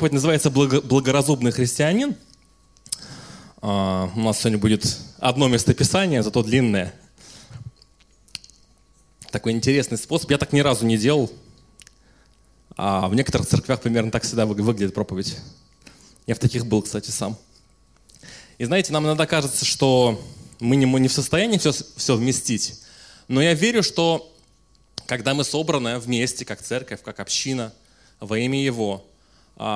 Проповедь называется «Благоразумный христианин». А, у нас сегодня будет одно местописание, зато длинное. Такой интересный способ. Я так ни разу не делал. А в некоторых церквях примерно так всегда выглядит проповедь. Я в таких был, кстати, сам. И знаете, нам иногда кажется, что мы не, мы не в состоянии все, все вместить. Но я верю, что когда мы собраны вместе, как церковь, как община, во имя Его,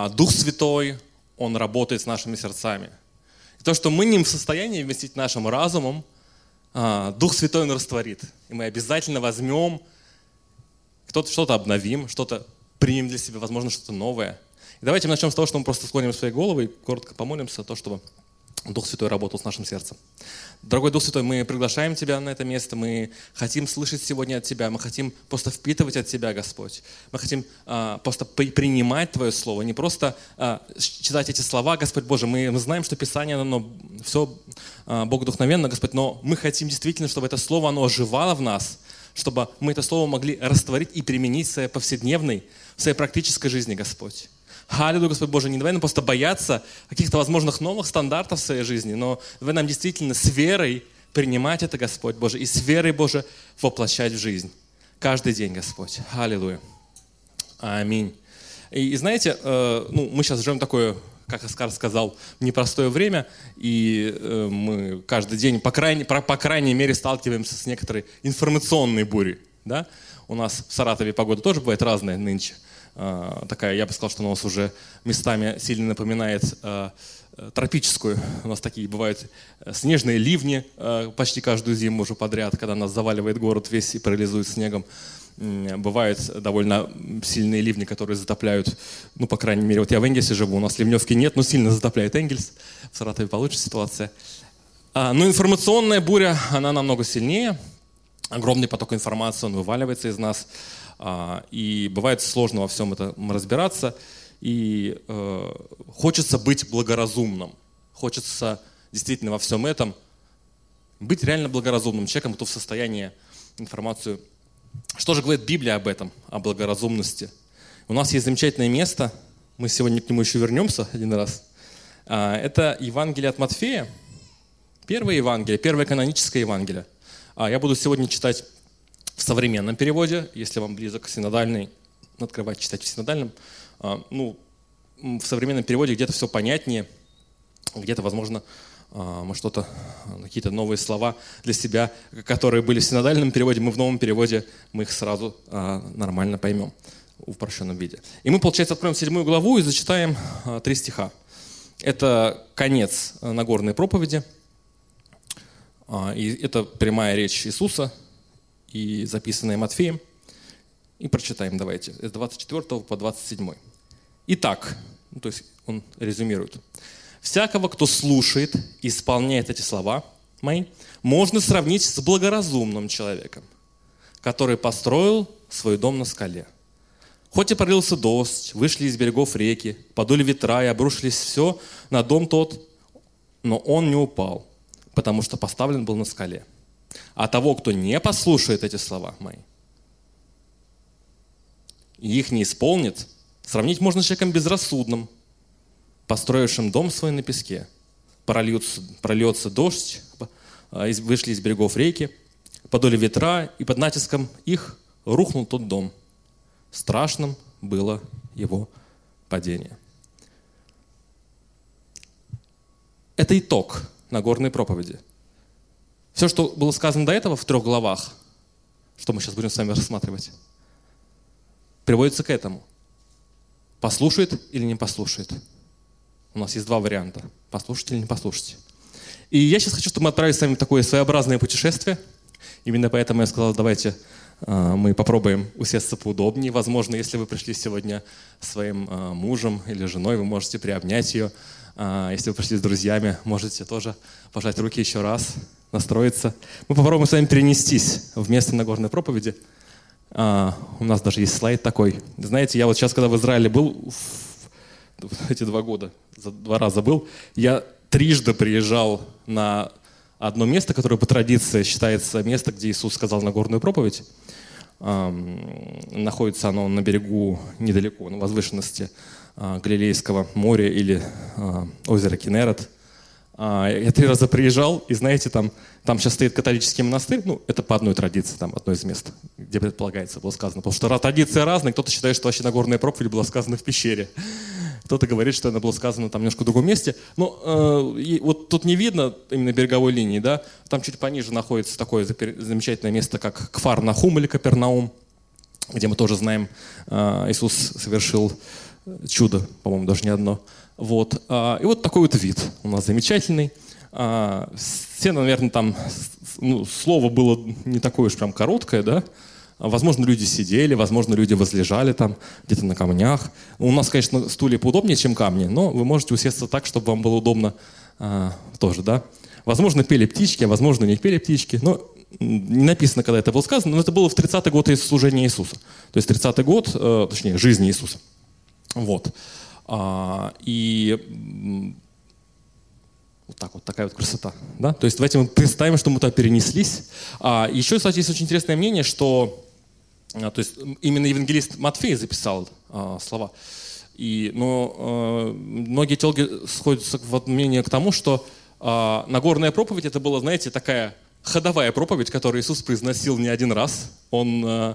Дух Святой, Он работает с нашими сердцами. И то, что мы не в состоянии вместить нашим разумом, а, Дух Святой Он растворит. И мы обязательно возьмем, кто-то что-то обновим, что-то примем для себя, возможно, что-то новое. И давайте начнем с того, что мы просто склоним свои головы и коротко помолимся, то, чтобы Дух Святой работал с нашим сердцем. Дорогой Дух Святой, мы приглашаем Тебя на это место, мы хотим слышать сегодня от Тебя, мы хотим просто впитывать от Тебя, Господь. Мы хотим а, просто при, принимать Твое Слово, не просто а, читать эти слова, Господь Боже. Мы, знаем, что Писание, оно все а, богодухновенно, Господь, но мы хотим действительно, чтобы это Слово, оно оживало в нас, чтобы мы это Слово могли растворить и применить в своей повседневной, в своей практической жизни, Господь. Аллилуйя, Господь Боже, не давай нам просто бояться каких-то возможных новых стандартов в своей жизни, но давай нам действительно с верой принимать это, Господь Боже, и с верой, Боже, воплощать в жизнь. Каждый день, Господь. Аллилуйя. Аминь. И, и знаете, э, ну, мы сейчас живем такое, как Оскар сказал, непростое время, и э, мы каждый день, по крайней, по, по крайней мере, сталкиваемся с некоторой информационной бурей. Да? У нас в Саратове погода тоже бывает разная нынче. Такая, я бы сказал, что она у нас уже местами сильно напоминает а, тропическую. У нас такие бывают э, снежные ливни а, почти каждую зиму уже подряд, когда нас заваливает город весь и парализует снегом. Бывают довольно сильные ливни, которые затопляют, ну, по крайней мере, вот я в Энгельсе живу, у нас ливневки нет, но сильно затопляет Энгельс. В Саратове получше ситуация. Но информационная буря, она намного сильнее. Огромный поток информации, он вываливается из нас. А, и бывает сложно во всем этом разбираться. И э, хочется быть благоразумным. Хочется действительно во всем этом быть реально благоразумным человеком, кто в состоянии информацию. Что же говорит Библия об этом, о благоразумности? У нас есть замечательное место, мы сегодня к нему еще вернемся один раз. А, это Евангелие от Матфея, первое Евангелие, первое каноническое Евангелие. А, я буду сегодня читать в современном переводе, если вам близок синодальный, открывать, читать в синодальном. А, ну, в современном переводе где-то все понятнее, где-то, возможно, а, мы что-то, какие-то новые слова для себя, которые были в синодальном переводе, мы в новом переводе, мы их сразу а, нормально поймем в упрощенном виде. И мы, получается, откроем седьмую главу и зачитаем три стиха. Это конец Нагорной проповеди, и это прямая речь Иисуса – и записанное Матфеем. И прочитаем давайте, с 24 по 27. Итак, ну, то есть он резюмирует. «Всякого, кто слушает и исполняет эти слова мои, можно сравнить с благоразумным человеком, который построил свой дом на скале. Хоть и пролился дождь, вышли из берегов реки, подули ветра и обрушились все на дом тот, но он не упал, потому что поставлен был на скале. А того, кто не послушает эти слова мои, и их не исполнит, сравнить можно с человеком безрассудным, построившим дом свой на песке. Прольется, прольется дождь, а, вышли из берегов реки, подули ветра, и под натиском их рухнул тот дом. Страшным было его падение. Это итог Нагорной проповеди – все, что было сказано до этого в трех главах, что мы сейчас будем с вами рассматривать, приводится к этому. Послушает или не послушает. У нас есть два варианта. Послушать или не послушать. И я сейчас хочу, чтобы мы отправились с вами в такое своеобразное путешествие. Именно поэтому я сказал, давайте а, мы попробуем усесться поудобнее. Возможно, если вы пришли сегодня своим а, мужем или женой, вы можете приобнять ее. А, если вы пришли с друзьями, можете тоже пожать руки еще раз настроиться. Мы попробуем с вами перенестись в место Нагорной проповеди. А, у нас даже есть слайд такой. Знаете, я вот сейчас, когда в Израиле был, в эти два года, за два раза был, я трижды приезжал на одно место, которое по традиции считается место, где Иисус сказал Нагорную проповедь. Находится оно на берегу недалеко, на возвышенности а, Галилейского моря или а, озера Кенерет. А, я три раза приезжал, и знаете, там, там сейчас стоит католический монастырь, ну, это по одной традиции, там, одно из мест, где предполагается, было сказано. Потому что традиции разные, кто-то считает, что вообще Нагорная проповедь была сказана в пещере. Кто-то говорит, что она была сказана там немножко в другом месте. Но э, вот тут не видно именно береговой линии, да, там чуть пониже находится такое замечательное место, как Кфар-Нахум или Капернаум, где мы тоже знаем, э, Иисус совершил чудо, по-моему, даже не одно. Вот. А, и вот такой вот вид у нас замечательный. А, все, наверное, там ну, слово было не такое уж прям короткое, да? Возможно, люди сидели, возможно, люди возлежали там где-то на камнях. У нас, конечно, стулья поудобнее, чем камни, но вы можете усесться так, чтобы вам было удобно а, тоже, да? Возможно, пели птички, а возможно, не пели птички. Но не написано, когда это было сказано, но это было в 30-й год служения Иисуса. То есть 30-й год, э, точнее, жизни Иисуса. Вот. А, и вот так вот, такая вот красота. Да? То есть давайте мы представим, что мы туда перенеслись. А, еще, кстати, есть очень интересное мнение, что а, то есть именно евангелист Матфей записал а, слова. И, но многие теологи сходятся в мнение к тому, что Нагорная проповедь это была, знаете, такая ходовая проповедь, которую Иисус произносил не один раз. Он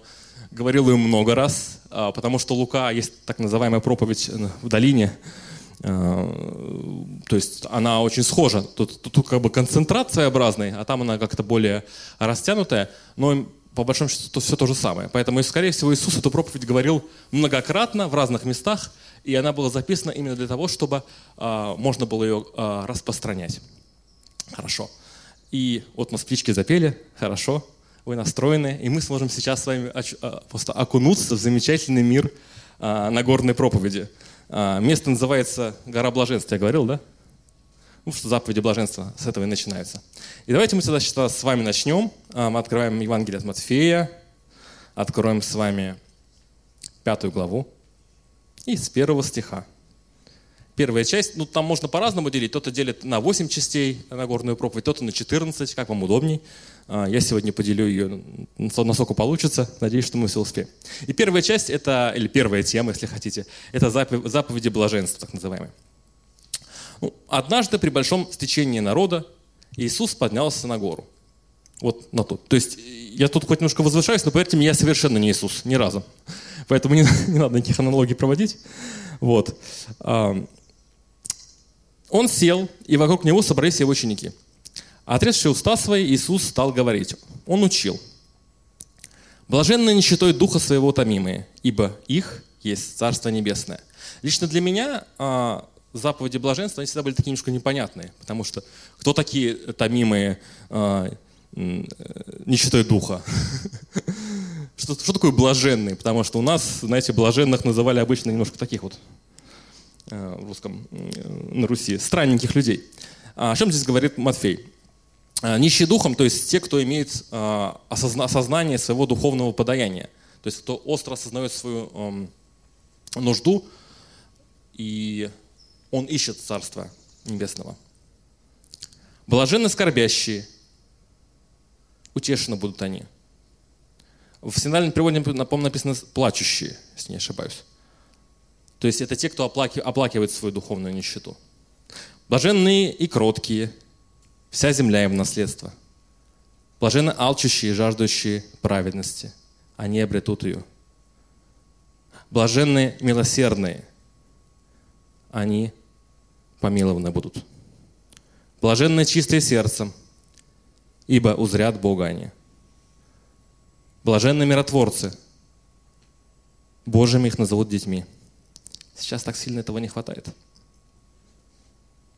говорил ее много раз, потому что Лука есть так называемая проповедь в долине, а, то есть она очень схожа. Тут, тут, тут как бы концентрат своеобразный, а там она как-то более растянутая, но по большому счету то все то же самое. Поэтому, скорее всего, Иисус эту проповедь говорил многократно в разных местах, и она была записана именно для того, чтобы э, можно было ее э, распространять. Хорошо. И вот мы птички запели, хорошо вы настроены, и мы сможем сейчас с вами а, просто окунуться в замечательный мир а, Нагорной проповеди. А, место называется Гора Блаженства, я говорил, да? Ну, что заповеди блаженства с этого и начинаются. И давайте мы сюда сейчас с вами начнем. Мы открываем Евангелие от Матфея, откроем с вами пятую главу и с первого стиха. Первая часть, ну там можно по-разному делить. Кто-то делит на 8 частей Нагорную проповедь, кто-то на 14, как вам удобней. А, я сегодня поделю ее, насколько получится. Надеюсь, что мы все успеем. И первая часть, это, или первая тема, если хотите, это заповеди блаженства, так называемые. Ну, однажды при большом стечении народа Иисус поднялся на гору. Вот на тот. То есть я тут хоть немножко возвышаюсь, но поверьте мне, я совершенно не Иисус, ни разу. Поэтому не, не надо никаких аналогий проводить. Вот. Он сел, и вокруг него собрались его ученики – Отрезший уста свои, Иисус стал говорить. Он учил. Блаженные нищетой духа своего томимые, ибо их есть Царство Небесное. Лично для меня а, заповеди блаженства, они всегда были такие немножко непонятные, потому что кто такие томимые а, нищетой духа? Что, что такое блаженный? Потому что у нас, знаете, блаженных называли обычно немножко таких вот а, в русском, на Руси, странненьких людей. О чем здесь говорит Матфей? Э, нищие духом, то есть те, кто имеет э, осознание своего духовного подаяния, то есть кто остро осознает свою эм, нужду, и он ищет Царство Небесного. Блаженны скорбящие, утешены будут они. В синодальном переводе, по-моему, написано «плачущие», если не ошибаюсь. То есть это те, кто оплакивает свою духовную нищету. Блаженные и кроткие – Вся земля им наследство. Блаженно алчущие и жаждущие праведности. Они обретут ее. Блаженные милосердные. Они помилованы будут. Блаженные чистые сердцем, ибо узрят Бога они. Блаженные миротворцы, Божьими их назовут детьми. Сейчас так сильно этого не хватает.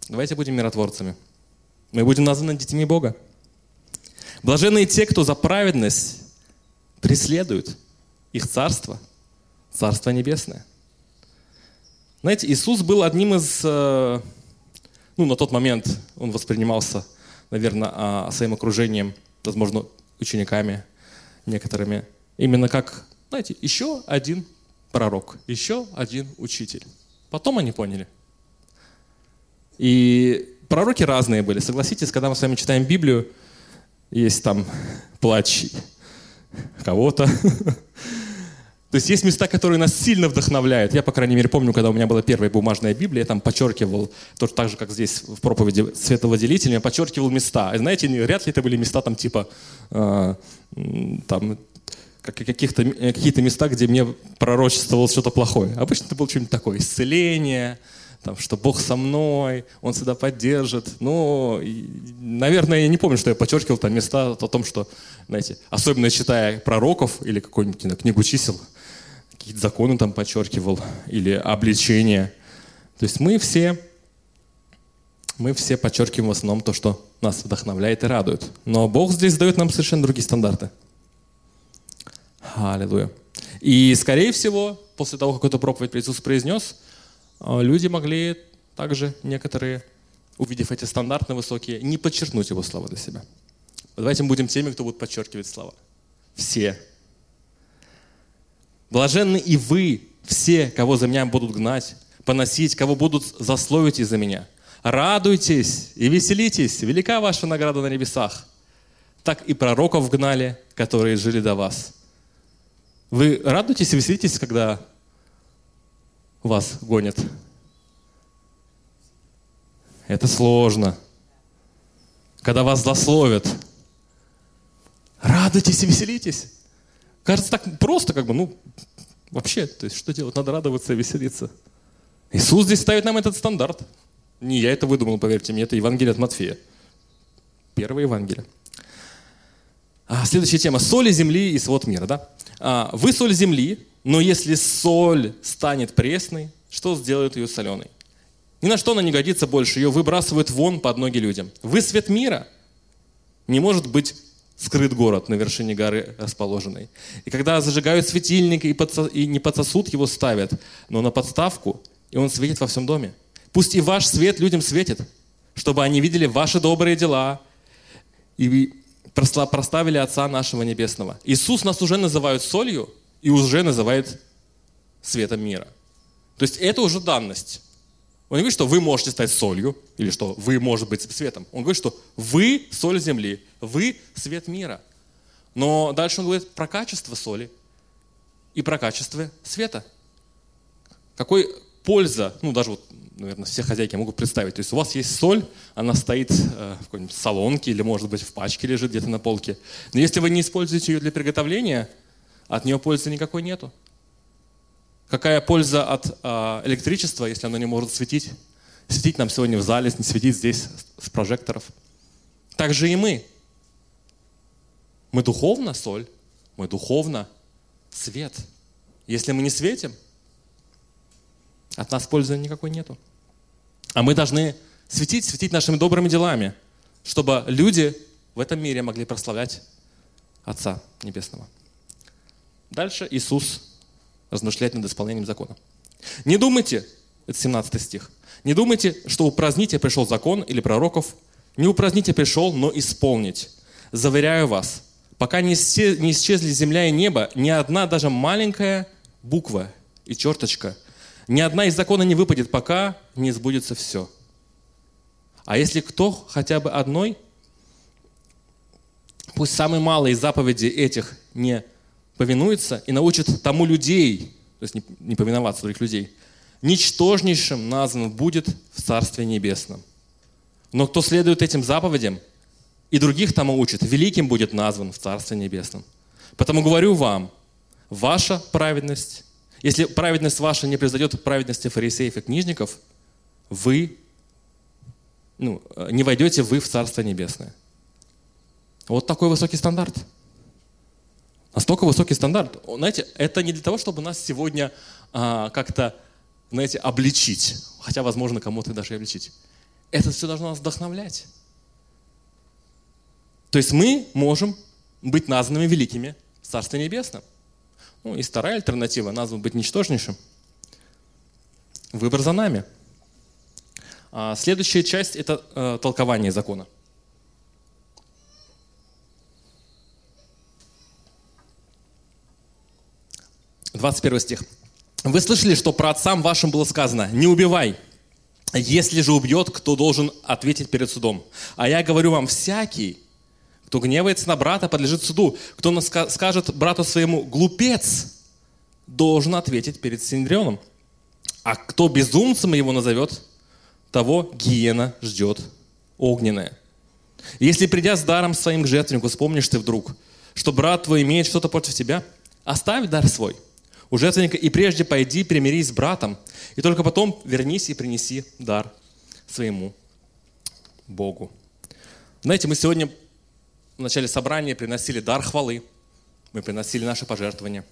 Давайте будем миротворцами. Мы будем названы детьми Бога. Блаженные те, кто за праведность преследуют их царство, царство небесное. Знаете, Иисус был одним из, э, ну, на тот момент он воспринимался, наверное, а, своим окружением, возможно, учениками некоторыми, именно как, знаете, еще один пророк, еще один учитель. Потом они поняли. И пророки разные были. Согласитесь, когда мы с вами читаем Библию, есть там плач кого-то, То есть есть места, которые нас сильно вдохновляют. Я, по крайней мере, помню, когда у меня была первая бумажная Библия, я там подчеркивал, тоже так же, как здесь в проповеди световладелителя, я подчеркивал места. И знаете, вряд ли это были места там типа, э, там, каких-то, какие-то места, где мне пророчествовало что-то плохое. Обычно это было что-нибудь такое, исцеление, там, что Бог со мной, Он всегда поддержит. Ну, наверное, я не помню, что я подчеркивал там места о том, что, знаете, особенно читая пророков или какую-нибудь знаю, книгу чисел, какие-то законы там подчеркивал, или обличения. То есть мы все, мы все подчеркиваем в основном то, что нас вдохновляет и радует. Но Бог здесь дает нам совершенно другие стандарты. Аллилуйя. И, скорее всего, после того, как эту проповедь Иисус произнес, люди могли также некоторые, увидев эти стандарты высокие, не подчеркнуть его слова для себя. Давайте будем теми, кто будет подчеркивать слова. Все Блаженны и вы, все, кого за меня будут гнать, поносить, кого будут засловить из-за меня. Радуйтесь и веселитесь, велика ваша награда на небесах. Так и пророков гнали, которые жили до вас. Вы радуетесь и веселитесь, когда вас гонят? Это сложно. Когда вас злословят. Радуйтесь и веселитесь. Кажется, так просто, как бы, ну, вообще, то есть что делать? Надо радоваться и веселиться. Иисус здесь ставит нам этот стандарт. Не я это выдумал, поверьте мне, это Евангелие от Матфея. Первое Евангелие. А, следующая тема. Соли земли и свод мира. Да? А, вы соль земли, но если соль станет пресной, что сделает ее соленой? Ни на что она не годится больше, ее выбрасывают вон под ноги людям. Вы свет мира. Не может быть скрыт город на вершине горы расположенной. И когда зажигают светильник и, подсо... и не под сосуд его ставят, но на подставку, и он светит во всем доме. Пусть и ваш свет людям светит, чтобы они видели ваши добрые дела и проставили Отца нашего Небесного. Иисус нас уже называет солью и уже называет светом мира. То есть это уже данность. Он не говорит, что вы можете стать солью, или что вы можете быть светом. Он говорит, что вы соль земли, вы свет мира. Но дальше он говорит про качество соли и про качество света. Какой польза, ну даже вот, наверное, все хозяйки могут представить. То есть у вас есть соль, она стоит э, в какой-нибудь салонке или, может быть, в пачке лежит где-то на полке. Но если вы не используете ее для приготовления, от нее пользы никакой нету. Какая польза от э, электричества, если оно не может светить? Светить нам сегодня в зале, не светить здесь с прожекторов. Так же и мы. Мы духовно соль, мы духовно свет. Если мы не светим, от нас пользы никакой нету. А мы должны светить, светить нашими добрыми делами, чтобы люди в этом мире могли прославлять Отца Небесного. Дальше Иисус размышлять над исполнением закона. Не думайте, это 17 стих, не думайте, что упразднить я пришел закон или пророков. Не упразднить я пришел, но исполнить. Заверяю вас, пока не исчезли земля и небо, ни одна даже маленькая буква и черточка, ни одна из закона не выпадет, пока не сбудется все. А если кто хотя бы одной, пусть самый малый из заповедей этих не повинуется и научит тому людей, то есть не, не повиноваться других людей, ничтожнейшим назван будет в Царстве Небесном. Но кто следует этим заповедям и других тому учит, великим будет назван в Царстве Небесном. Потому говорю вам, ваша праведность, если праведность ваша не произойдет праведности фарисеев и книжников, вы ну, не войдете вы в Царство Небесное. Вот такой высокий стандарт. Настолько высокий стандарт. Знаете, это не для того, чтобы нас сегодня а, как-то, знаете, обличить. Хотя, возможно, кому-то даже и обличить. Это все должно нас вдохновлять. То есть мы можем быть названными великими в Царстве Небесном. Ну и вторая альтернатива, назван быть ничтожнейшим. Выбор за нами. А следующая часть – это э, толкование закона. 21 стих. Вы слышали, что про отцам вашим было сказано, не убивай. Если же убьет, кто должен ответить перед судом? А я говорю вам, всякий, кто гневается на брата, подлежит суду. Кто скажет брату своему, глупец, должен ответить перед Синдрионом. А кто безумцем его назовет, того гиена ждет огненная. Если, придя с даром своим к жертвеннику, вспомнишь ты вдруг, что брат твой имеет что-то против тебя, оставь дар свой у жертвенника и прежде пойди примирись с братом, и только потом вернись и принеси дар своему Богу. Знаете, мы сегодня в начале собрания приносили дар хвалы, мы приносили наши пожертвования.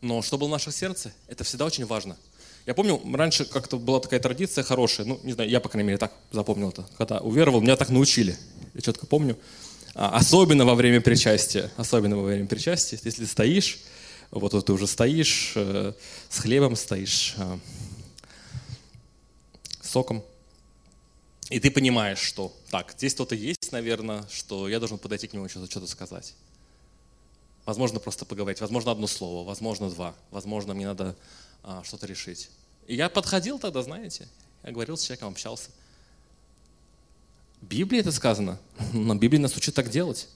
Но что было в нашем сердце, это всегда очень важно. Я помню, раньше как-то была такая традиция хорошая, ну, не знаю, я, по крайней мере, так запомнил это, когда уверовал, меня так научили, я четко помню. А, особенно во время причастия, особенно во время причастия, если ты стоишь, вот, вот ты уже стоишь, э, с хлебом стоишь, э, соком, и ты понимаешь, что так, здесь кто-то есть, наверное, что я должен подойти к нему что-то, что-то сказать. Возможно, просто поговорить, возможно, одно слово, возможно, два, возможно, мне надо а, что-то решить. И я подходил тогда, знаете, я говорил с человеком, общался. В Библии это сказано, но Библия нас учит так делать.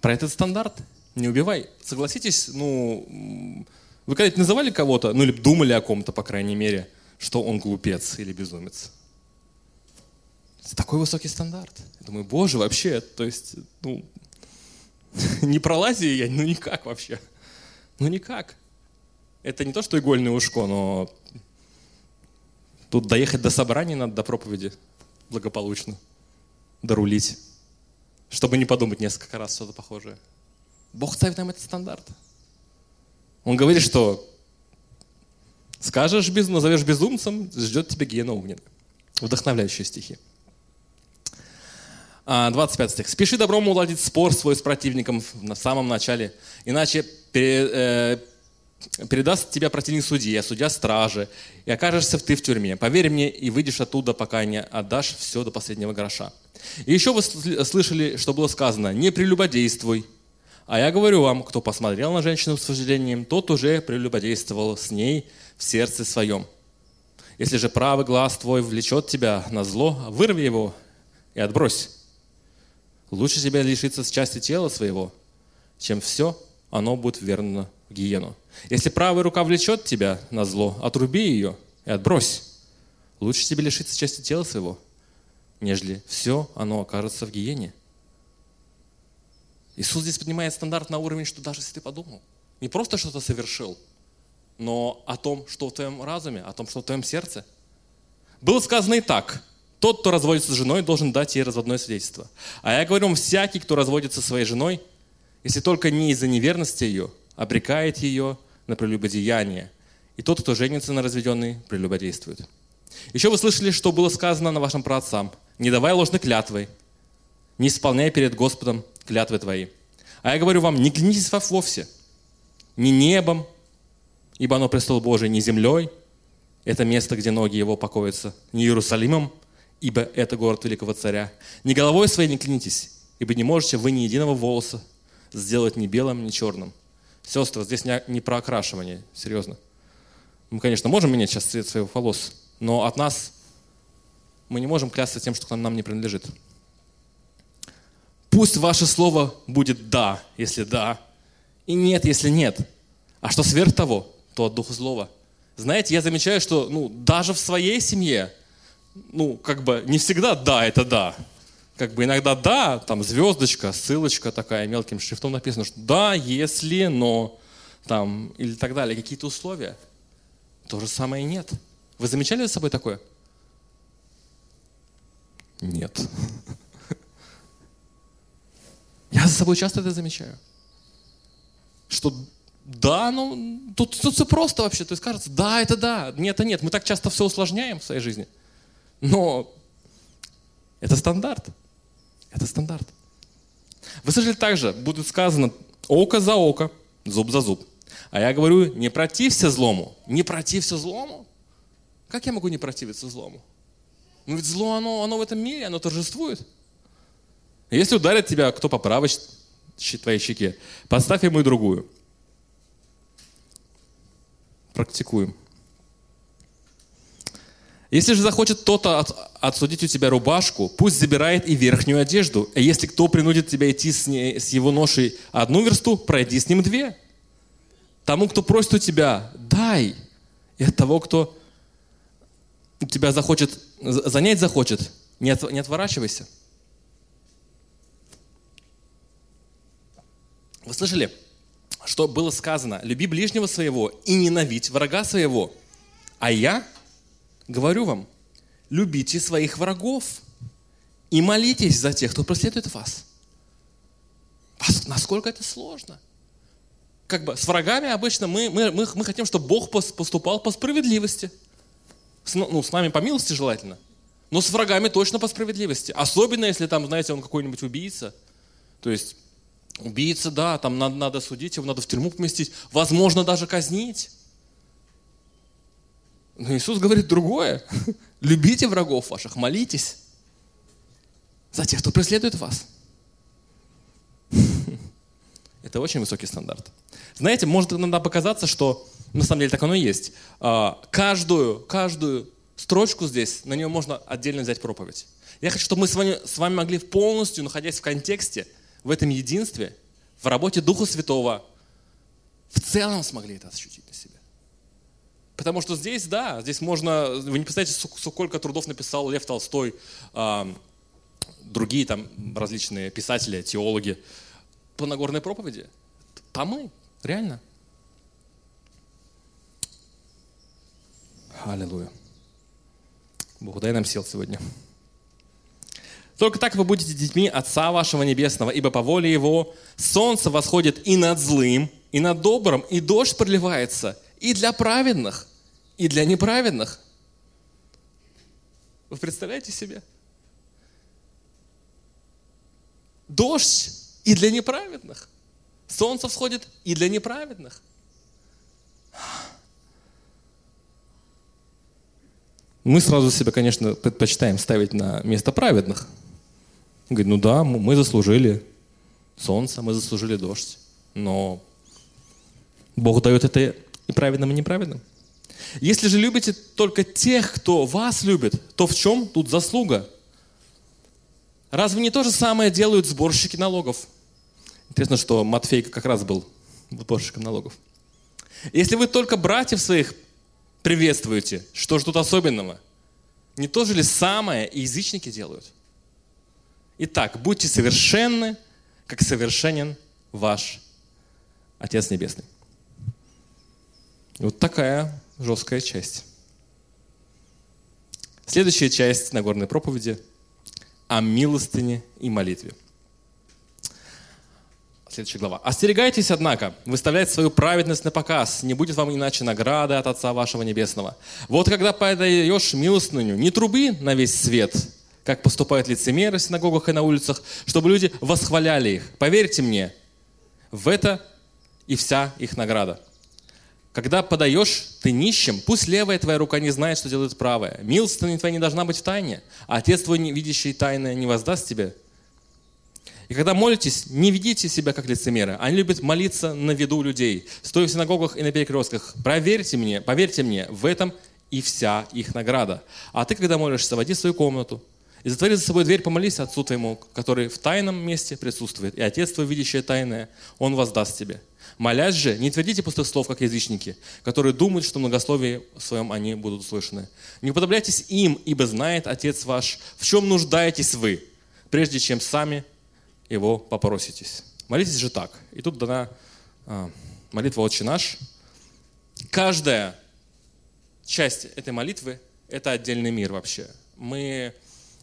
Про этот стандарт не убивай. Согласитесь, ну, вы когда-нибудь называли кого-то, ну или думали о ком-то, по крайней мере, что он глупец или безумец? Это такой высокий стандарт. Я думаю, боже, вообще, то есть, ну, не пролази я, ну никак вообще. Ну никак. Это не то, что игольное ушко, но тут доехать до собрания надо, до проповеди благополучно, дорулить, чтобы не подумать несколько раз что-то похожее. Бог ставит нам этот стандарт. Он говорит, что скажешь, без, назовешь безумцем, ждет тебя гиена огненная. Вдохновляющие стихи. 25 а, стих. «Спеши добром уладить спор свой с противником на самом начале, иначе э, передаст тебя противник судье, а судья страже, и окажешься ты в тюрьме. Поверь мне, и выйдешь оттуда, пока не отдашь все до последнего гроша». И еще вы слышали, что было сказано, «Не прелюбодействуй». А я говорю вам, кто посмотрел на женщину с сожалением, тот уже прелюбодействовал с ней в сердце своем. Если же правый глаз твой влечет тебя на зло, вырви его и отбрось. Лучше себя лишиться с части тела своего, чем все, оно будет верно в гиену. Если правая рука влечет тебя на зло, отруби ее и отбрось. Лучше тебе лишиться части тела своего, нежели все оно окажется в гиене. Иисус здесь поднимает стандарт на уровень, что даже если ты подумал, не просто что-то совершил, но о том, что в твоем разуме, о том, что в твоем сердце. Было сказано и так. Тот, кто разводится с женой, должен дать ей разводное свидетельство. А я говорю вам, всякий, кто разводится со своей женой, если только не из-за неверности ее, обрекает ее на прелюбодеяние. И тот, кто женится на разведенной, прелюбодействует. Еще вы слышали, что было сказано на вашем праотцам. Не давай ложной клятвы, не исполняй перед Господом клятвы твои. А я говорю вам, не клянитесь вовсе, ни небом, ибо оно престол Божий, ни землей, это место, где ноги его покоятся, ни Иерусалимом, ибо это город великого царя. Ни головой своей не клянитесь, ибо не можете вы ни единого волоса сделать ни белым, ни черным. Сестры, здесь не, не про окрашивание, серьезно. Мы, конечно, можем менять сейчас цвет своих волос, но от нас мы не можем клясться тем, что нам не принадлежит. Пусть ваше слово будет «да», если «да», и «нет», если «нет». А что сверх того, то от Духа Злого. Знаете, я замечаю, что ну, даже в своей семье ну, как бы не всегда да, это да. Как бы иногда да, там звездочка, ссылочка такая мелким шрифтом написано, что да, если, но, там, или так далее, какие-то условия. То же самое и нет. Вы замечали за собой такое? Нет. Я за собой часто это замечаю. Что да, ну, тут, тут все просто вообще. То есть кажется, да, это да, нет, это нет. Мы так часто все усложняем в своей жизни. Но это стандарт. Это стандарт. Вы слышали также, будет сказано око за око, зуб за зуб. А я говорю, не протився злому. Не протився злому? Как я могу не противиться злому? Ну ведь зло, оно, оно в этом мире, оно торжествует. Если ударит тебя кто по правой твоей щеке, подставь ему и другую. Практикуем. Если же захочет кто-то от, отсудить у тебя рубашку, пусть забирает и верхнюю одежду. А если кто принудит тебя идти с, ней, с его ношей одну версту, пройди с ним две. Тому, кто просит у тебя, дай. И от того, кто тебя захочет, занять захочет, не, от, не отворачивайся. Вы слышали, что было сказано? Люби ближнего своего и ненавидь врага своего. А я говорю вам, любите своих врагов и молитесь за тех, кто преследует вас. Насколько это сложно? Как бы с врагами обычно мы, мы, мы, мы хотим, чтобы Бог поступал по справедливости. С, ну, с нами по милости желательно. Но с врагами точно по справедливости. Особенно, если там, знаете, он какой-нибудь убийца. То есть убийца, да, там надо, надо судить, его надо в тюрьму поместить. Возможно, даже казнить. Но Иисус говорит другое. Любите врагов ваших, молитесь за тех, кто преследует вас. Это очень высокий стандарт. Знаете, может иногда показаться, что на самом деле так оно и есть. А, каждую, каждую строчку здесь, на нее можно отдельно взять проповедь. Я хочу, чтобы мы с вами, с вами могли полностью, находясь в контексте, в этом единстве, в работе Духа Святого, в целом смогли это ощутить. Потому что здесь, да, здесь можно, вы не представляете, сколько трудов написал Лев Толстой, другие там различные писатели, теологи по Нагорной проповеди. Томы, реально. Аллилуйя. Бог, дай нам сил сегодня. Только так вы будете детьми Отца вашего Небесного, ибо по воле Его солнце восходит и над злым, и над добрым, и дождь проливается и для праведных, и для неправедных. Вы представляете себе? Дождь и для неправедных. Солнце всходит и для неправедных. Мы сразу себя, конечно, предпочитаем ставить на место праведных. Говорит, ну да, мы заслужили солнце, мы заслужили дождь. Но Бог дает это и праведным, и неправедным. Если же любите только тех, кто вас любит, то в чем тут заслуга? Разве не то же самое делают сборщики налогов? Интересно, что Матфей как раз был сборщиком налогов. Если вы только братьев своих приветствуете, что же тут особенного? Не то же ли самое и язычники делают? Итак, будьте совершенны, как совершенен ваш Отец Небесный. Вот такая жесткая часть. Следующая часть Нагорной проповеди о милостыне и молитве. Следующая глава. «Остерегайтесь, однако, выставлять свою праведность на показ, не будет вам иначе награды от Отца вашего Небесного. Вот когда подаешь милостыню, не труби на весь свет, как поступают лицемеры в синагогах и на улицах, чтобы люди восхваляли их. Поверьте мне, в это и вся их награда. Когда подаешь ты нищим, пусть левая твоя рука не знает, что делает правая. Милостыня твоя не должна быть в тайне, а Отец твой, видящий тайное, не воздаст тебе. И когда молитесь, не ведите себя как лицемеры. Они любят молиться на виду людей, стоя в синагогах и на перекрестках. Проверьте мне, поверьте мне, в этом и вся их награда. А ты, когда молишься, води свою комнату, и затвори за собой дверь, помолись Отцу твоему, который в тайном месте присутствует. И Отец твой, видящий тайное, Он воздаст тебе. Молясь же, не твердите пустых слов, как язычники, которые думают, что в многословии своем они будут услышаны. Не уподобляйтесь им, ибо знает Отец ваш, в чем нуждаетесь вы, прежде чем сами его попроситесь. Молитесь же так. И тут дана а, молитва «Отче наш». Каждая часть этой молитвы – это отдельный мир вообще. Мы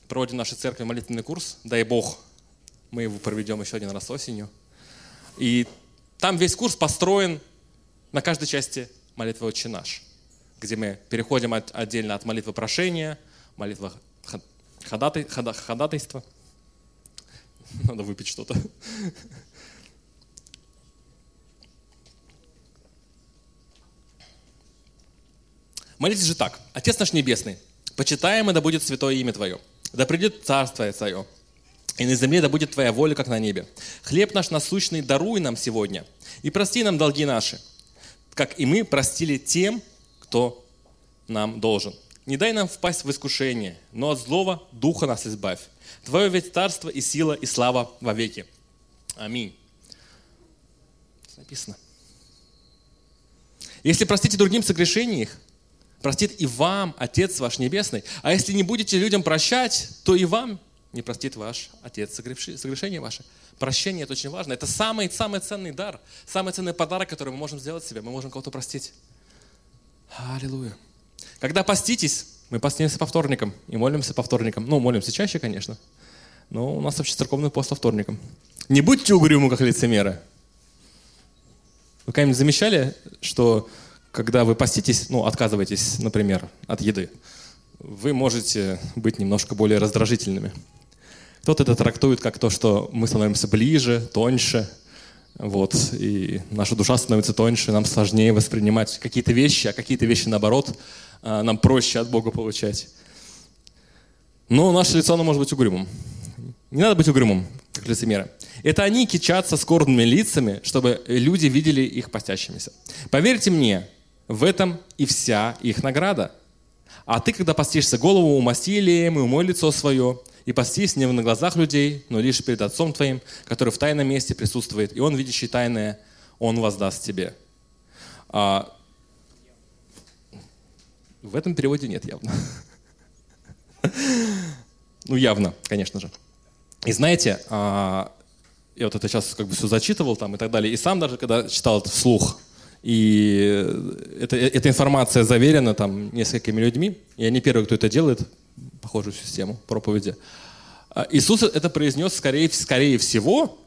проводим в нашей церкви молитвенный курс, дай Бог, мы его проведем еще один раз осенью. И там весь курс построен на каждой части молитвы «Отче наш», где мы переходим от, отдельно от молитвы прошения, молитвы ходатай, хода, ходатайства. Надо выпить что-то. Молитесь же так. Отец наш Небесный, почитаемо да будет святое имя Твое. Да придет Царство Твое, и на земле да будет Твоя воля, как на небе. Хлеб наш насущный даруй нам сегодня, и прости нам долги наши, как и мы простили тем, кто нам должен. не дай нам впасть в искушение, но от злого духа нас избавь. Твое ведь царство и сила и слава вовеки. Аминь. Написано. Если простите другим согрешения их, простит и вам Отец ваш Небесный. А если не будете людям прощать, то и вам не простит ваш Отец согрешения ваше. Прощение – это очень важно. Это самый, самый ценный дар, самый ценный подарок, который мы можем сделать себе. Мы можем кого-то простить. Аллилуйя. Когда поститесь, мы постимся по вторникам и молимся по вторникам. Ну, молимся чаще, конечно. Но у нас вообще церковный пост по вторникам. Не будьте угрюмы, как лицемеры. Вы когда-нибудь замечали, что когда вы поститесь, ну, отказываетесь, например, от еды, вы можете быть немножко более раздражительными. Кто-то это трактует как то, что мы становимся ближе, тоньше, вот, и наша душа становится тоньше, нам сложнее воспринимать какие-то вещи, а какие-то вещи, наоборот, а, нам проще от Бога получать. Но наше лицо, оно может быть угрюмым. Не надо быть угрюмым, как лицемеры. Это они кичатся скорбными лицами, чтобы люди видели их постящимися. Поверьте мне, в этом и вся их награда. А ты, когда постишься голову, умасти елеем и умой лицо свое, и постись не на глазах людей, но лишь перед Отцом Твоим, который в тайном месте присутствует, и Он, видящий тайное, Он воздаст тебе. А, в этом переводе нет явно. Ну, явно, конечно же. И знаете, а, я вот это сейчас как бы все зачитывал там и так далее, и сам даже, когда читал это вслух, и это, эта информация заверена там несколькими людьми, я не первый, кто это делает, похожую систему проповеди. А Иисус это произнес скорее, скорее всего,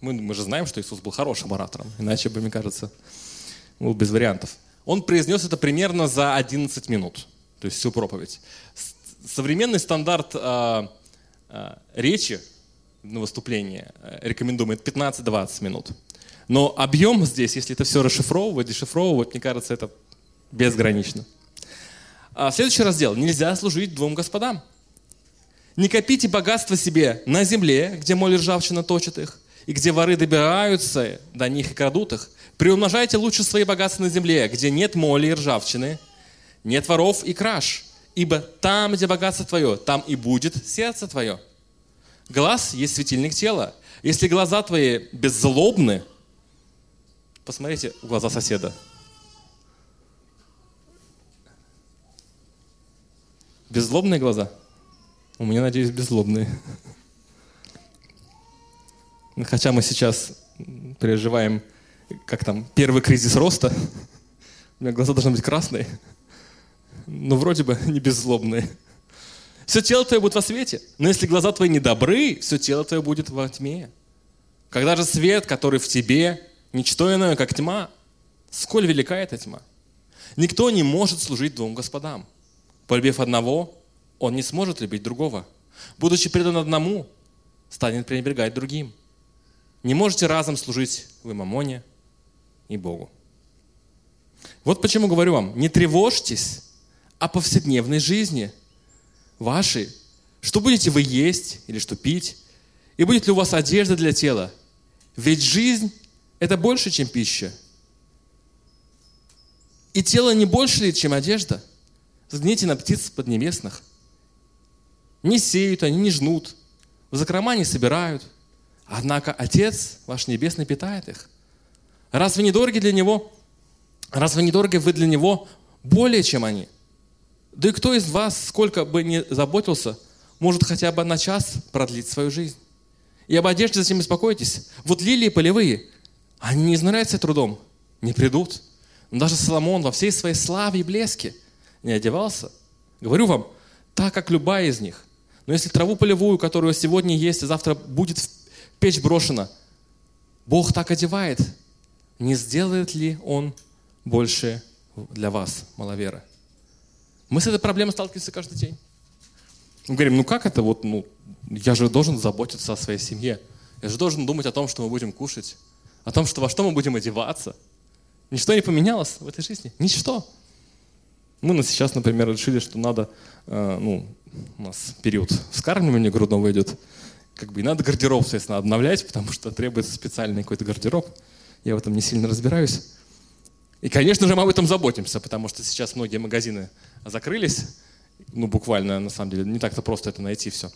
мы, мы же знаем, что Иисус был хорошим оратором, иначе бы, мне кажется, был без вариантов. Он произнес это примерно за 11 минут, то есть всю проповедь. Современный стандарт а, а, речи на выступление э, рекомендуем это 15-20 минут. Но объем здесь, если это все расшифровывать, дешифровывать, мне кажется, это безгранично. А следующий раздел. Нельзя служить двум господам. Не копите богатство себе на земле, где моль ржавчина точат их, и где воры добираются до них и крадут их. Приумножайте лучше свои богатства на земле, где нет моли и ржавчины, нет воров и краж. Ибо там, где богатство твое, там и будет сердце твое. Глаз есть светильник тела. Если глаза твои беззлобны, посмотрите в глаза соседа – Беззлобные глаза? У меня, надеюсь, беззлобные. Хотя мы сейчас переживаем, как там, первый кризис роста. У меня глаза должны быть красные, но вроде бы не беззлобные. Все тело твое будет во свете, но если глаза твои не добры, все тело твое будет во тьме. Когда же свет, который в тебе, ничто иное, как тьма, сколь велика эта тьма. Никто не может служить двум господам. Полюбив одного, он не сможет любить другого. Будучи предан одному, станет пренебрегать другим. Не можете разом служить вы мамоне и Богу. Вот почему говорю вам, не тревожьтесь о повседневной жизни вашей. Что будете вы есть или что пить? И будет ли у вас одежда для тела? Ведь жизнь – это больше, чем пища. И тело не больше ли, чем одежда – Взгляните на птиц поднебесных. Не сеют они, не жнут, в закрома не собирают. Однако Отец ваш Небесный питает их. Разве не дороги для Него? Разве не дороги вы для Него более, чем они? Да и кто из вас, сколько бы ни заботился, может хотя бы на час продлить свою жизнь? И об одежде зачем беспокоитесь? Вот лилии полевые, они не изнуряются трудом, не придут. Но даже Соломон во всей своей славе и блеске – не одевался? Говорю вам, так как любая из них. Но если траву полевую, которую сегодня есть, и завтра будет в печь брошена, Бог так одевает, не сделает ли Он больше для вас, маловеры? Мы с этой проблемой сталкиваемся каждый день. Мы говорим, ну как это вот, ну, я же должен заботиться о своей семье. Я же должен думать о том, что мы будем кушать, о том, что во что мы будем одеваться. Ничто не поменялось в этой жизни. Ничто. Мы сейчас, например, решили, что надо, э, ну, у нас период вскармливания грудного идет, как бы и надо гардероб, соответственно, обновлять, потому что требуется специальный какой-то гардероб. Я в этом не сильно разбираюсь. И, конечно же, мы об этом заботимся, потому что сейчас многие магазины закрылись, Ну, буквально, на самом деле, не так-то просто это найти все.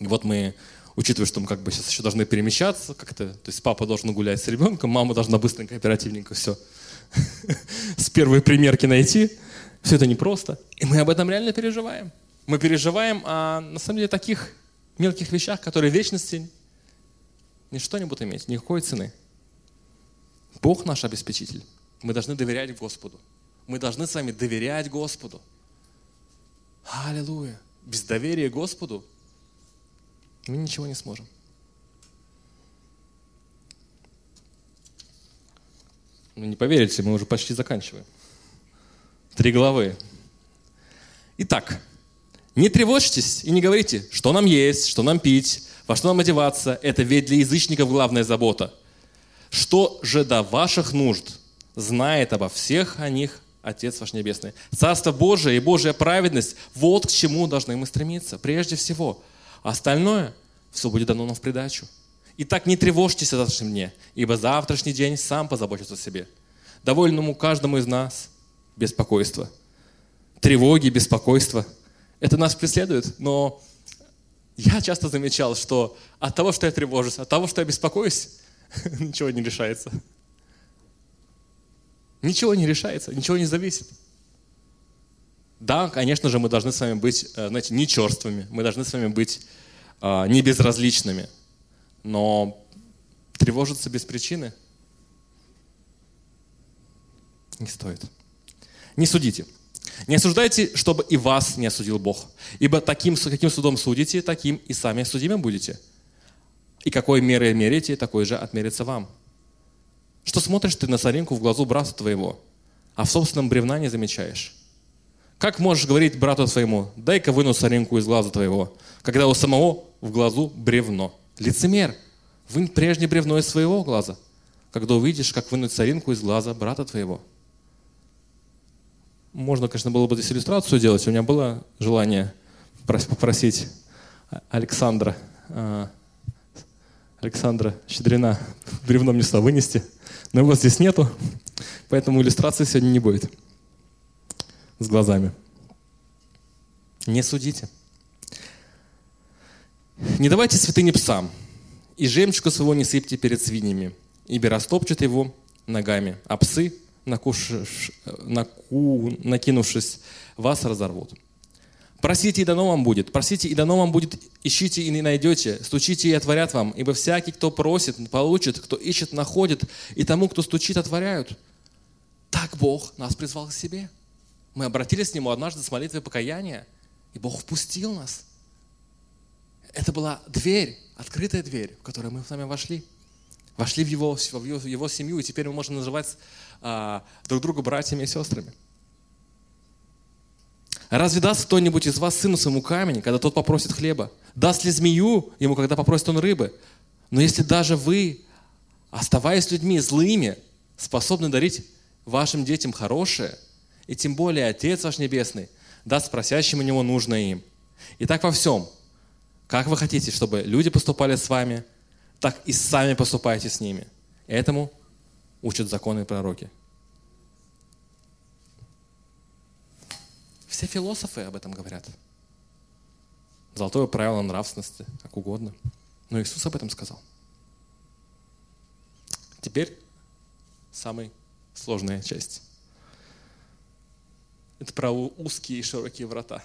И вот мы, учитывая, что мы как бы сейчас еще должны перемещаться как-то, то есть папа должен гулять с ребенком, мама должна быстренько, оперативненько все с первой примерки найти. Все это непросто. И мы об этом реально переживаем. Мы переживаем о, на самом деле, таких мелких вещах, которые в вечности ничто не будут иметь, никакой цены. Бог наш обеспечитель. Мы должны доверять Господу. Мы должны с вами доверять Господу. Аллилуйя. Без доверия Господу мы ничего не сможем. Ну, не поверите, мы уже почти заканчиваем. Три главы. Итак, не тревожьтесь и не говорите, что нам есть, что нам пить, во что нам одеваться. Это ведь для язычников главная забота. Что же до ваших нужд знает обо всех о них Отец ваш Небесный. Царство Божие и Божья праведность – вот к чему должны мы стремиться, прежде всего. А остальное все будет дано нам в придачу. Итак, не тревожьтесь о завтрашнем дне, ибо завтрашний день сам позаботится о себе. Довольному каждому из нас беспокойство. Тревоги, беспокойство. Это нас преследует, но я часто замечал, что от того, что я тревожусь, от того, что я беспокоюсь, ничего не решается. Ничего не решается, ничего не зависит. Да, конечно же, мы должны с вами быть, э, знаете, не черствыми, мы должны с вами быть а, не безразличными. Но тревожиться без причины не стоит. Не судите. Не осуждайте, чтобы и вас не осудил Бог. Ибо таким, каким судом судите, таким и сами судимы будете. И какой мерой мерите, такой же отмерится вам. Что смотришь ты на соринку в глазу брата твоего, а в собственном бревна не замечаешь? Как можешь говорить брату своему, дай-ка выну соринку из глаза твоего, когда у самого в глазу бревно? Лицемер, вынь прежнее бревно из своего глаза, когда увидишь, как вынуть соринку из глаза брата твоего. Можно, конечно, было бы здесь иллюстрацию делать. У меня было желание попросить Александра, а, Александра Щедрина бревно мне сюда вынести – но его здесь нету, поэтому иллюстрации сегодня не будет с глазами. Не судите. Не давайте святыни псам, и жемчуга своего не сыпьте перед свиньями, ибо растопчут его ногами, а псы, накушавшись, наку, накинувшись, вас разорвут. Просите, и дано вам будет. Просите, и дано вам будет. Ищите, и не найдете. Стучите, и отворят вам. Ибо всякий, кто просит, получит. Кто ищет, находит. И тому, кто стучит, отворяют. Так Бог нас призвал к себе. Мы обратились к Нему однажды с молитвой покаяния, и Бог впустил нас. Это была дверь, открытая дверь, в которую мы с вами вошли. Вошли в Его, в его, в его семью, и теперь мы можем называть а, друг друга братьями и сестрами. Разве даст кто-нибудь из вас сыну своему камень, когда тот попросит хлеба? Даст ли змею ему, когда попросит он рыбы? Но если даже вы, оставаясь людьми злыми, способны дарить вашим детям хорошее, и тем более Отец ваш Небесный даст просящим у Него нужное им. И так во всем. Как вы хотите, чтобы люди поступали с вами, так и сами поступайте с ними. Этому учат законы и пророки. Все философы об этом говорят. Золотое правило нравственности, как угодно. Но Иисус об этом сказал. Теперь самая сложная часть. Это про узкие и широкие врата.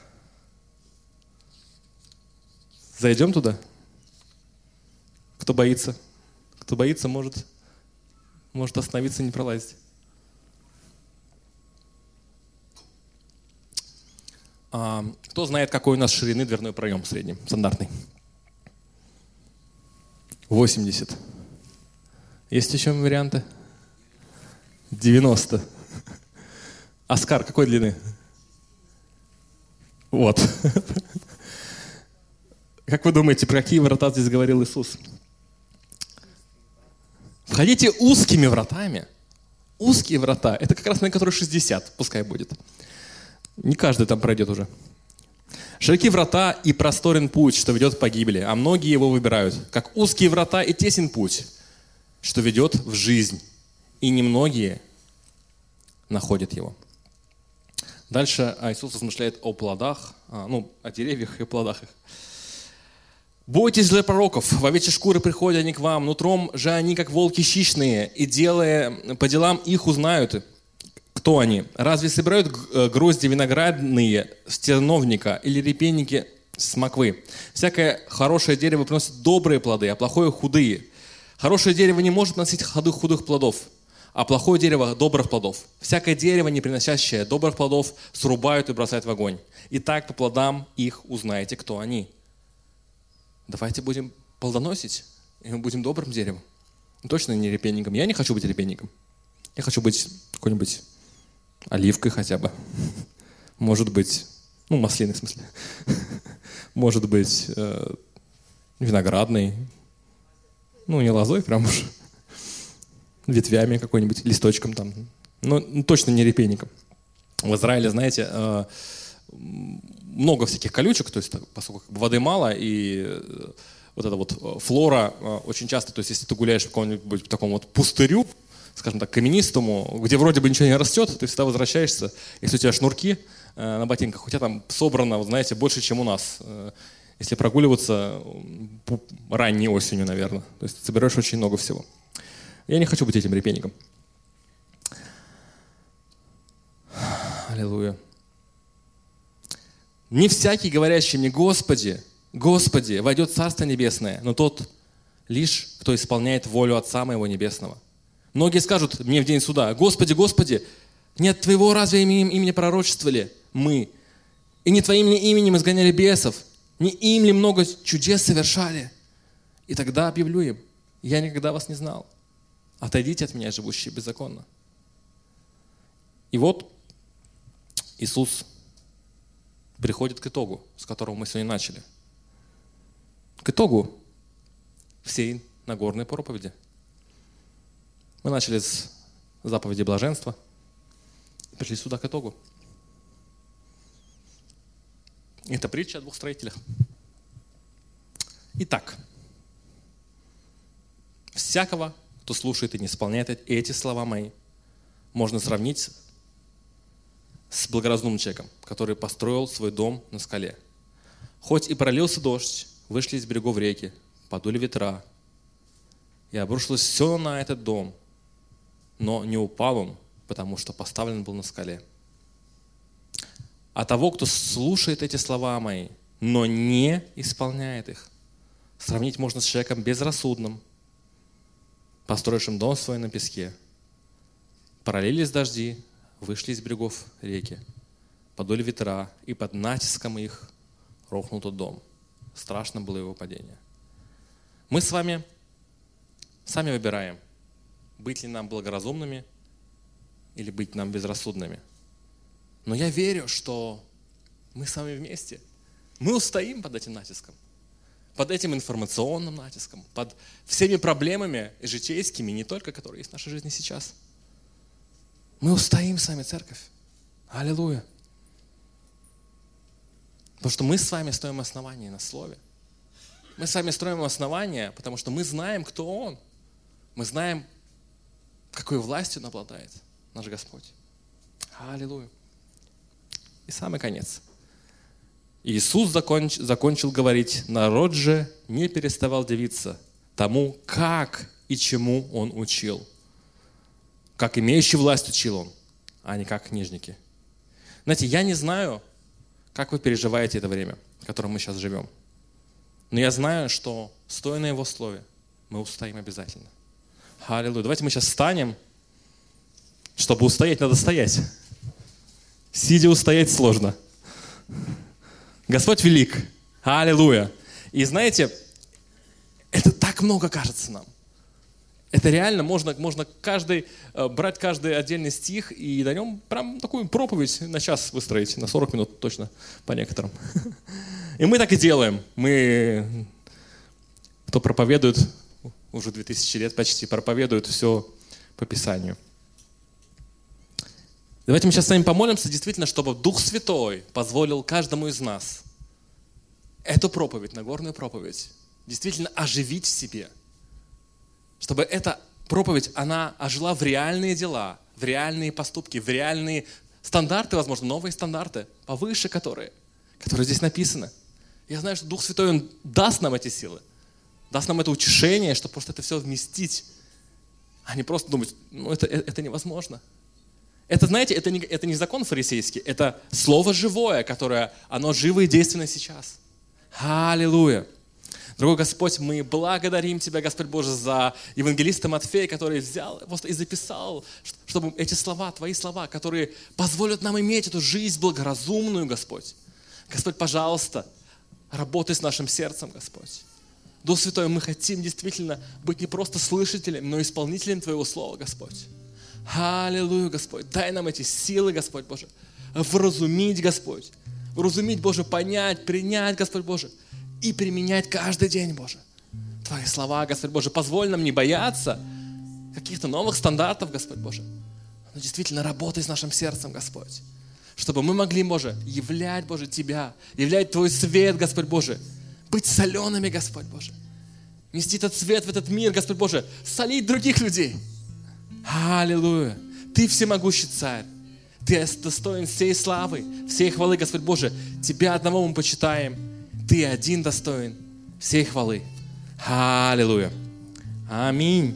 Зайдем туда? Кто боится? Кто боится, может, может остановиться и не пролазить. А, кто знает, какой у нас ширины дверной проем средний, стандартный? 80. Есть еще варианты? 90. Оскар какой длины? Вот. Как вы думаете, про какие врата здесь говорил Иисус? Входите узкими вратами. Узкие врата. Это как раз на которые 60, пускай будет. Не каждый там пройдет уже. Широки врата и просторен путь, что ведет к погибели, а многие его выбирают. Как узкие врата и тесен путь, что ведет в жизнь, и немногие находят его. Дальше Иисус размышляет о плодах, а, ну, о деревьях и плодах их. «Бойтесь же пророков, в овечьи шкуры приходят они к вам, нутром же они, как волки хищные, и делая по делам их узнают, кто они. Разве собирают э, грозди виноградные с терновника или репейники с? Всякое хорошее дерево приносит добрые плоды, а плохое – худые. Хорошее дерево не может носить худых плодов, а плохое дерево – добрых плодов. Всякое дерево, не приносящее добрых плодов, срубают и бросают в огонь. И так по плодам их узнаете, кто они. Давайте будем плодоносить, и мы будем добрым деревом. Точно не репейником. Я не хочу быть репейником. Я хочу быть какой-нибудь оливкой хотя бы. Может быть, ну, маслиной в смысле. Может быть, э, виноградной. Ну, не лозой прям уж. Ветвями какой-нибудь, листочком там. Но точно не репейником. В Израиле, знаете, э, много всяких колючек, то есть поскольку воды мало, и э, вот эта вот э, флора очень часто, то есть если ты гуляешь в каком-нибудь таком вот пустырю, скажем так, каменистому, где вроде бы ничего не растет, ты всегда возвращаешься, если у тебя шнурки на ботинках, у тебя там собрано, вот, знаете, больше, чем у нас. Если прогуливаться ранней осенью, наверное. То есть собираешь очень много всего. Я не хочу быть этим репейником. Аллилуйя. Не всякий, говорящий мне, Господи, Господи, войдет Царство Небесное, но тот лишь, кто исполняет волю Отца Моего Небесного. Многие скажут мне в день суда, Господи, Господи, нет Твоего разве именем имени пророчествовали мы? И не Твоим ли именем изгоняли бесов? Не им ли много чудес совершали? И тогда объявлю им, я никогда вас не знал. Отойдите от меня, живущие беззаконно. И вот Иисус приходит к итогу, с которого мы сегодня начали. К итогу всей Нагорной проповеди – мы начали с заповеди блаженства пришли сюда к итогу. Это притча о двух строителях. Итак, всякого, кто слушает и не исполняет эти слова мои, можно сравнить с благоразумным человеком, который построил свой дом на скале. Хоть и пролился дождь, вышли из берегов реки, подули ветра, и обрушилось все на этот дом – но не упал он, потому что поставлен был на скале. А того, кто слушает эти слова мои, но не исполняет их, сравнить можно с человеком безрассудным, построившим дом свой на песке. Пролились дожди, вышли из берегов реки, подули ветра, и под натиском их рухнул тот дом. Страшно было его падение. Мы с вами сами выбираем – быть ли нам благоразумными или быть нам безрассудными. Но я верю, что мы с вами вместе. Мы устоим под этим натиском, под этим информационным натиском, под всеми проблемами житейскими, не только которые есть в нашей жизни сейчас. Мы устоим с вами, церковь. Аллилуйя. Потому что мы с вами стоим основания на слове. Мы с вами строим основания, потому что мы знаем, кто Он. Мы знаем, какой властью он обладает, наш Господь. Аллилуйя. И самый конец. Иисус законч, закончил говорить, народ же не переставал дивиться тому, как и чему он учил. Как имеющий власть учил он, а не как книжники. Знаете, я не знаю, как вы переживаете это время, в котором мы сейчас живем. Но я знаю, что, стоя на Его Слове, мы устоим обязательно. Аллилуйя. Давайте мы сейчас встанем. Чтобы устоять, надо стоять. Сидя устоять сложно. Господь велик. Аллилуйя. И знаете, это так много кажется нам. Это реально, можно, можно каждый, э, брать каждый отдельный стих и на нем прям такую проповедь на час выстроить, на 40 минут точно, по некоторым. И мы так и делаем. Мы, кто проповедует, уже 2000 лет почти, проповедуют все по Писанию. Давайте мы сейчас с вами помолимся, действительно, чтобы Дух Святой позволил каждому из нас эту проповедь, Нагорную проповедь, действительно оживить в себе. Чтобы эта проповедь, она ожила в реальные дела, в реальные поступки, в реальные стандарты, возможно, новые стандарты, повыше которые, которые здесь написаны. Я знаю, что Дух Святой, Он даст нам эти силы, даст нам это утешение, чтобы просто это все вместить, а не просто думать, ну это, э, это невозможно. Это, знаете, это не, это не закон фарисейский, это слово живое, которое, оно живо и действенно сейчас. Аллилуйя. Дорогой Господь, мы благодарим Тебя, Господь Боже, за евангелиста Матфея, который взял просто и записал, чтобы эти слова, Твои слова, которые позволят нам иметь эту жизнь благоразумную, Господь. Господь, пожалуйста, работай с нашим сердцем, Господь. Дух Святой, мы хотим действительно быть не просто слышателем, но исполнителем Твоего Слова, Господь. Аллилуйя, Господь. Дай нам эти силы, Господь Боже. Вразумить, Господь. Вразумить, Боже, понять, принять, Господь Боже. И применять каждый день, Боже. Твои слова, Господь Боже. Позволь нам не бояться каких-то новых стандартов, Господь Боже. Но действительно работай с нашим сердцем, Господь. Чтобы мы могли, Боже, являть, Боже, Тебя, являть Твой свет, Господь Боже. Быть солеными, Господь Боже. Нести этот свет в этот мир, Господь Боже. Солить других людей – Аллилуйя. Ты всемогущий царь. Ты достоин всей славы, всей хвалы, Господь Боже. Тебя одного мы почитаем. Ты один достоин всей хвалы. Аллилуйя. Аминь.